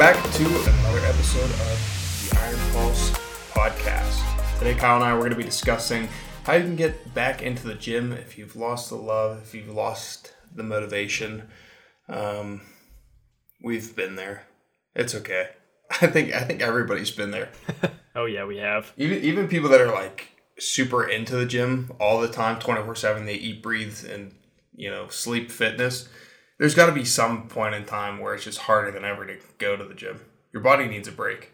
back to another episode of the Iron Pulse podcast. Today, Kyle and I we're going to be discussing how you can get back into the gym if you've lost the love, if you've lost the motivation. Um, we've been there. It's okay. I think I think everybody's been there. Oh yeah, we have. Even even people that are like super into the gym all the time, twenty four seven. They eat, breathe, and you know sleep fitness. There's got to be some point in time where it's just harder than ever to go to the gym. Your body needs a break.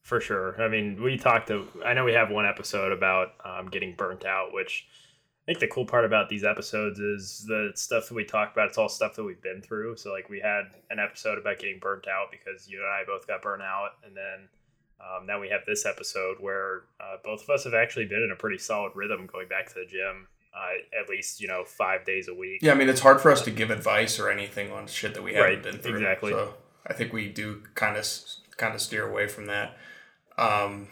For sure. I mean, we talked to. I know we have one episode about um, getting burnt out, which I think the cool part about these episodes is the stuff that we talk about. It's all stuff that we've been through. So like we had an episode about getting burnt out because you and I both got burnt out, and then um, now we have this episode where uh, both of us have actually been in a pretty solid rhythm going back to the gym. Uh, at least you know five days a week. Yeah, I mean it's hard for us to give advice or anything on shit that we haven't Right, been through. exactly. So I think we do kind of kind of steer away from that. Um,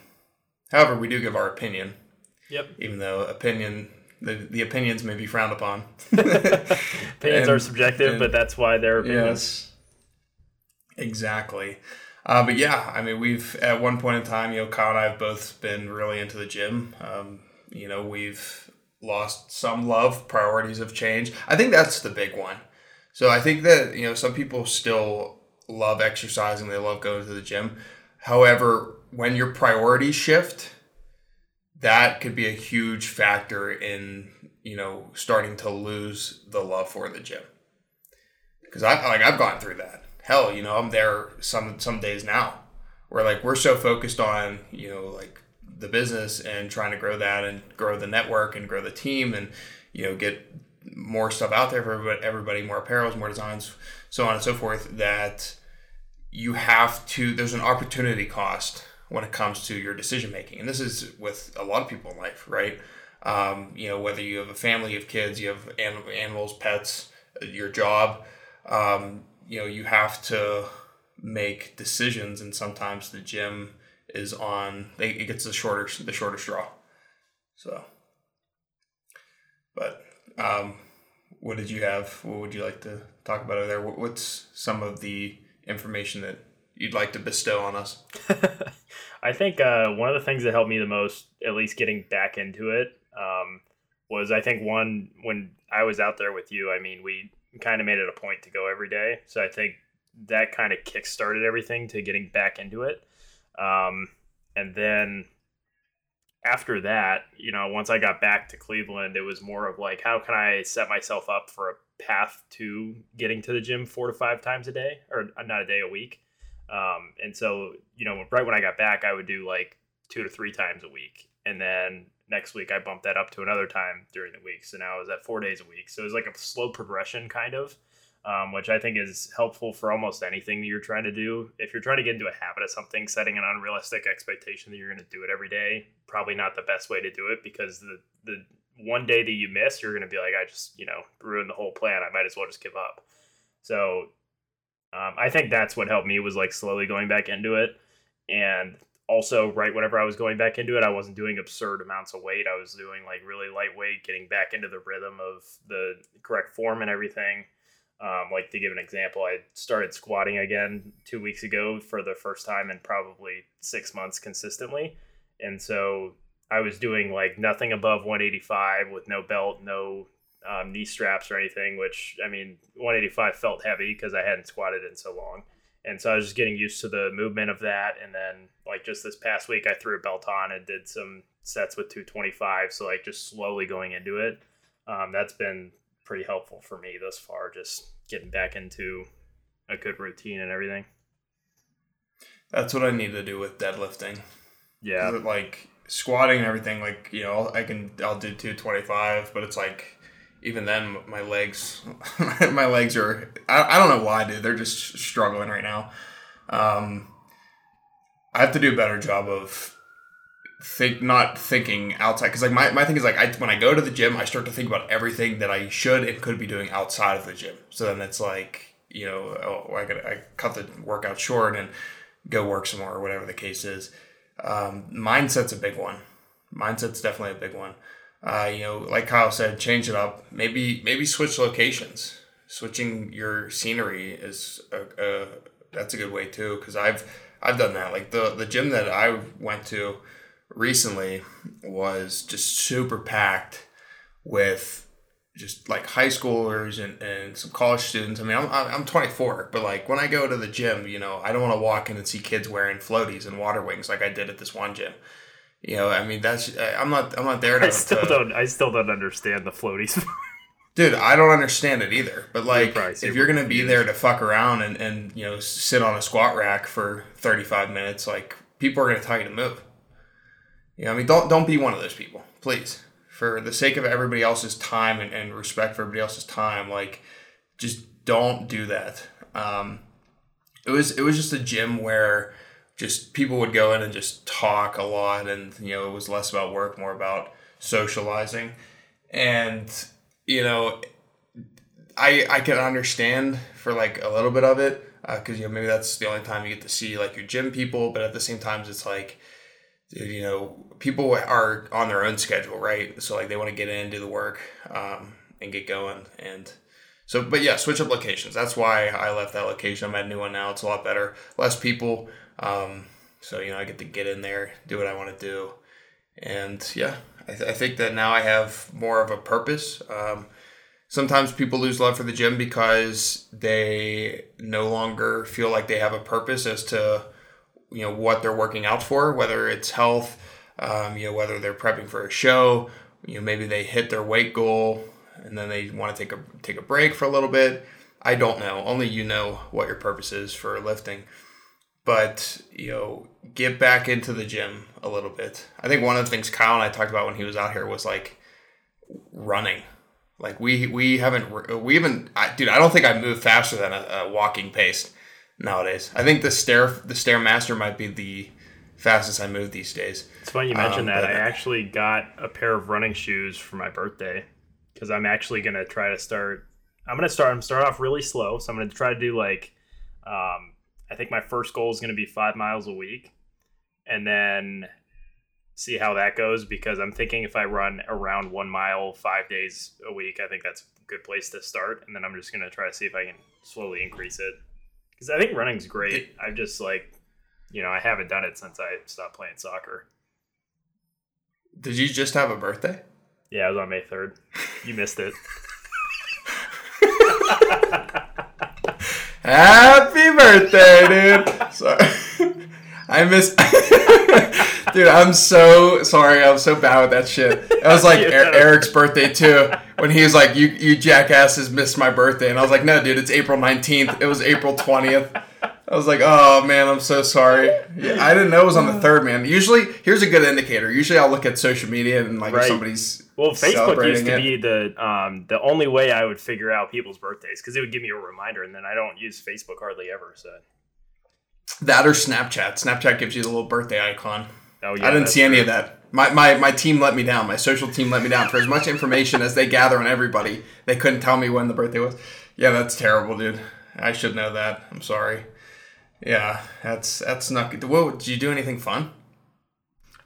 however, we do give our opinion, Yep. even though opinion the, the opinions may be frowned upon. Opinions are subjective, and- but that's why they're opinions. Yes. Exactly. Uh, but yeah, I mean, we've at one point in time, you know, Kyle and I have both been really into the gym. Um, you know, we've lost some love, priorities have changed. I think that's the big one. So I think that, you know, some people still love exercising, they love going to the gym. However, when your priorities shift, that could be a huge factor in, you know, starting to lose the love for the gym because I like I've gone through that. Hell, you know, I'm there some some days now where like we're so focused on you know like the business and trying to grow that and grow the network and grow the team and you know get more stuff out there for everybody, more apparels, more designs, so on and so forth. That you have to. There's an opportunity cost when it comes to your decision making, and this is with a lot of people in life, right? Um, you know, whether you have a family, have kids, you have anim- animals, pets, your job um, you know you have to make decisions and sometimes the gym is on they, it gets the shorter the shorter straw so but um, what did you have what would you like to talk about over there What- what's some of the information that you'd like to bestow on us I think uh, one of the things that helped me the most, at least getting back into it, um, was I think one when I was out there with you. I mean, we kind of made it a point to go every day, so I think that kind of kick-started everything to getting back into it. Um, and then after that, you know, once I got back to Cleveland, it was more of like, how can I set myself up for a path to getting to the gym four to five times a day, or not a day, a week. Um, and so, you know, right when I got back, I would do like two to three times a week. And then next week, I bumped that up to another time during the week. So now I was at four days a week. So it was like a slow progression, kind of, um, which I think is helpful for almost anything that you're trying to do. If you're trying to get into a habit of something, setting an unrealistic expectation that you're going to do it every day, probably not the best way to do it because the, the one day that you miss, you're going to be like, I just, you know, ruined the whole plan. I might as well just give up. So um, I think that's what helped me was like slowly going back into it. And also, right whenever I was going back into it, I wasn't doing absurd amounts of weight. I was doing like really lightweight, getting back into the rhythm of the correct form and everything. Um, like to give an example, I started squatting again two weeks ago for the first time in probably six months consistently. And so I was doing like nothing above 185 with no belt, no um, knee straps or anything, which I mean, 185 felt heavy because I hadn't squatted in so long. And so I was just getting used to the movement of that. And then, like, just this past week, I threw a belt on and did some sets with 225. So, like, just slowly going into it. Um, that's been pretty helpful for me thus far, just getting back into a good routine and everything. that's what i need to do with deadlifting Yeah. like squatting and everything like you know i can i'll do 225 but it's like even then my legs my legs are I, I don't know why dude they're just struggling right now um i have to do a better job of think not thinking outside because like my, my thing is like I, when i go to the gym i start to think about everything that i should and could be doing outside of the gym. So then it's like you know oh, i got i cut the workout short and go work some more or whatever the case is. Um, mindset's a big one. Mindset's definitely a big one. Uh, you know like kyle said change it up. Maybe maybe switch locations. Switching your scenery is a, a that's a good way too because I've I've done that. Like the the gym that I went to recently was just super packed with just like high schoolers and, and some college students. I mean, I'm, I'm 24, but like when I go to the gym, you know, I don't want to walk in and see kids wearing floaties and water wings like I did at this one gym. You know, I mean, that's I'm not I'm not there to. I still to, don't. I still don't understand the floaties. Dude, I don't understand it either. But like, if you're gonna be there to fuck around and, and you know sit on a squat rack for 35 minutes, like people are gonna tell you to move. You know, I mean, don't don't be one of those people, please. For the sake of everybody else's time and, and respect for everybody else's time, like, just don't do that. Um, it was it was just a gym where just people would go in and just talk a lot, and you know, it was less about work, more about socializing, and you know, I I can understand for like a little bit of it because uh, you know maybe that's the only time you get to see like your gym people, but at the same time it's like you know people are on their own schedule, right? So like they want to get in, do the work, um, and get going, and so but yeah, switch up locations. That's why I left that location. I'm at a new one now. It's a lot better, less people. Um, so you know I get to get in there, do what I want to do, and yeah, I, th- I think that now I have more of a purpose. Um, sometimes people lose love for the gym because they no longer feel like they have a purpose as to you know what they're working out for, whether it's health, um, you know whether they're prepping for a show, you know maybe they hit their weight goal and then they want to take a take a break for a little bit. I don't know. Only you know what your purpose is for lifting but you know get back into the gym a little bit i think one of the things kyle and i talked about when he was out here was like running like we we haven't we haven't I, dude i don't think i move faster than a, a, walking pace nowadays. I think the stair the stairmaster might be the fastest i move these days. It's funny you mentioned um, that. i actually got a pair of running shoes for my birthday because i'm actually going to try to start i'm going to start i'm start off really slow. So i'm going to try to do like um, I think my first goal is going to be five miles a week, and then see how that goes because I'm thinking if I run around one mile five days a week, I think that's a good place to start. And then I'm just going to try to see if I can slowly increase it because I think running's great. I've just like, you know, I haven't done it since I stopped playing soccer. Did you just have a birthday? Yeah, it was on May 3rd. You missed it. Happy birthday, dude. Sorry. I miss. dude, I'm so sorry. I'm so bad with that shit. It was like er- Eric's birthday too. When he was like, "You you jackasses missed my birthday," and I was like, "No, dude, it's April 19th. It was April 20th." I was like, "Oh man, I'm so sorry." Yeah, I didn't know it was on the third, man. Usually, here's a good indicator. Usually, I'll look at social media and like right. if somebody's well, Facebook used to it. be the um, the only way I would figure out people's birthdays because it would give me a reminder, and then I don't use Facebook hardly ever. So that or Snapchat. Snapchat gives you the little birthday icon. Oh yeah, I didn't see true. any of that. My, my my team let me down. My social team let me down for as much information as they gather on everybody. They couldn't tell me when the birthday was. Yeah, that's terrible, dude. I should know that. I'm sorry. Yeah, that's that's not good. Whoa, did you do anything fun?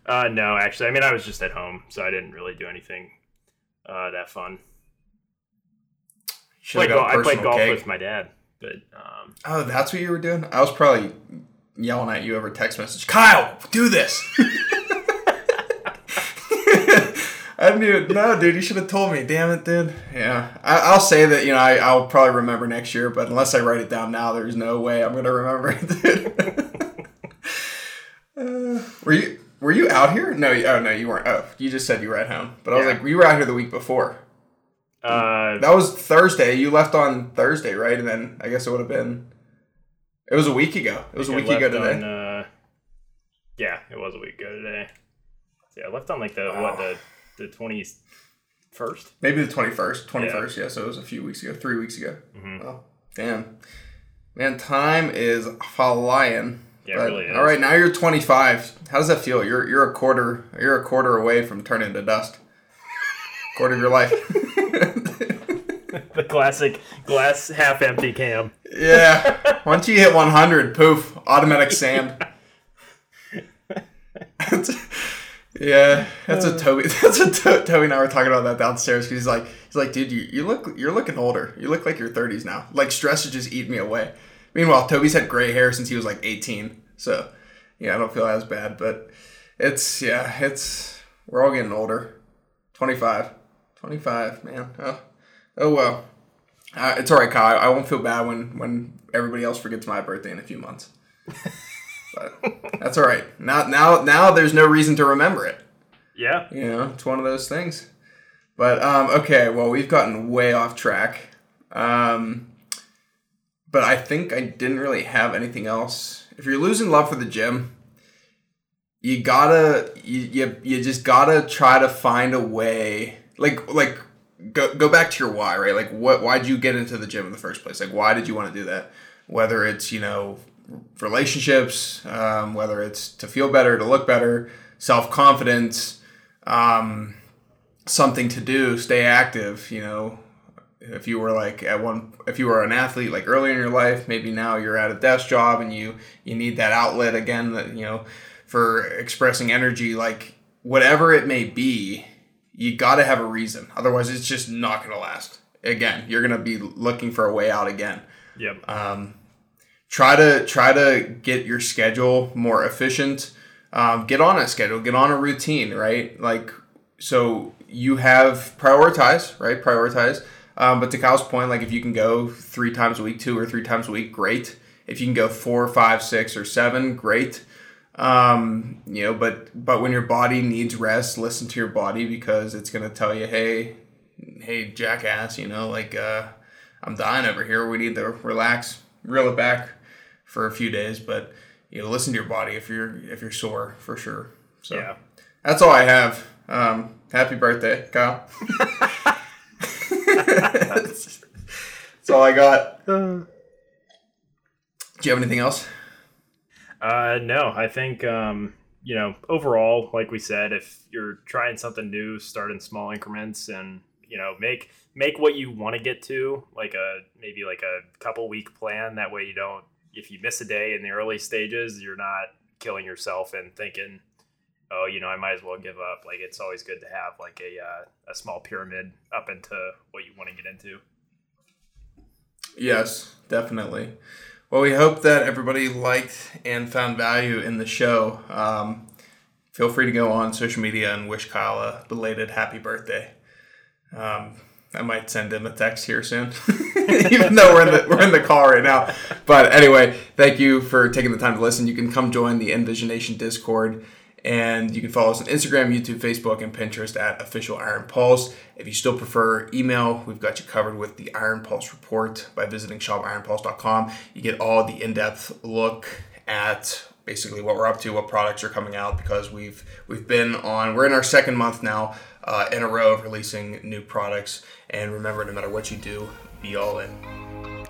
Uh, no, actually, I mean, I was just at home, so I didn't really do anything uh, that fun. Played go- I played golf cake. with my dad, but um, oh, that's what you were doing. I was probably yelling at you over text message. Kyle, do this. I knew it. no, dude. You should have told me. Damn it, dude. Yeah, I, will say that you know I, I'll probably remember next year, but unless I write it down now, there's no way I'm gonna remember it, dude. uh, were you? Were you out here? No, oh no, you weren't. Oh, you just said you were at home. But I was like, we were out here the week before. Uh, that was Thursday. You left on Thursday, right? And then I guess it would have been. It was a week ago. It was a week ago today. On, uh, yeah, it was a week ago today. Yeah, I left on like the what the the twenty first. Maybe the twenty first, twenty first. Yeah. yeah, so it was a few weeks ago, three weeks ago. Mm-hmm. Oh, damn, man, time is flying. Yeah, but, really All right, now you're 25. How does that feel? You're you're a quarter you're a quarter away from turning to dust. quarter of your life. the classic glass half empty cam. Yeah. Once you hit 100, poof, automatic sand. yeah, that's a Toby. That's a to- Toby and I were talking about that downstairs because he's like, he's like, dude, you, you look, you're looking older. You look like you're 30s now. Like stress is just eating me away Meanwhile, Toby's had gray hair since he was like 18. So, yeah, I don't feel as bad. But it's, yeah, it's, we're all getting older. 25. 25, man. Oh, oh well. Uh, it's all right, Kyle. I won't feel bad when, when everybody else forgets my birthday in a few months. but that's all right. Now, now, now there's no reason to remember it. Yeah. You know, it's one of those things. But um, okay, well, we've gotten way off track. Um, but I think I didn't really have anything else. If you're losing love for the gym, you gotta you, you, you just gotta try to find a way like like go, go back to your why right? Like what why'd you get into the gym in the first place? Like why did you want to do that? Whether it's you know relationships um, whether it's to feel better to look better self-confidence um, something to do stay active you know? If you were like at one if you were an athlete like early in your life maybe now you're at a desk job and you you need that outlet again that you know for expressing energy like whatever it may be you got to have a reason. Otherwise it's just not going to last. Again you're going to be looking for a way out again. Yep. um, try to try to get your schedule more efficient. Um, get on a schedule get on a routine right? Like so you have prioritize right? Prioritize. Um, but to kyle's point like if you can go three times a week two or three times a week great. If you can go four five six or seven great um, you know but but when your body needs rest listen to your body because it's going to tell you hey hey jackass you know like uh I'm dying over here. We need to relax, reel it back for a few days, but you know, listen to your body if you're if you're sore for sure. So Yeah. that's all I have. Um, happy birthday, Kyle. that's all I got. Do you have anything else? Uh, no, I think um, you know overall, like we said, if you're trying something new, start in small increments, and you know make make what you want to get to, like a maybe like a couple week plan. That way, you don't if you miss a day in the early stages, you're not killing yourself and thinking, oh, you know, I might as well give up. Like it's always good to have like a uh, a small pyramid up into what you want to get into. Yes, definitely. Well, we hope that everybody liked and found value in the show. Um, feel free to go on social media and wish Kyle a belated happy birthday. Um, I might send him a text here soon, even though we're in the we're in the call right now. But anyway, thank you for taking the time to listen. You can come join the Envisionation Discord. And you can follow us on Instagram, YouTube, Facebook, and Pinterest at Official Iron Pulse. If you still prefer email, we've got you covered with the Iron Pulse report by visiting shopironpulse.com. You get all the in-depth look at basically what we're up to, what products are coming out, because we've we've been on we're in our second month now uh, in a row of releasing new products. And remember, no matter what you do, be all in.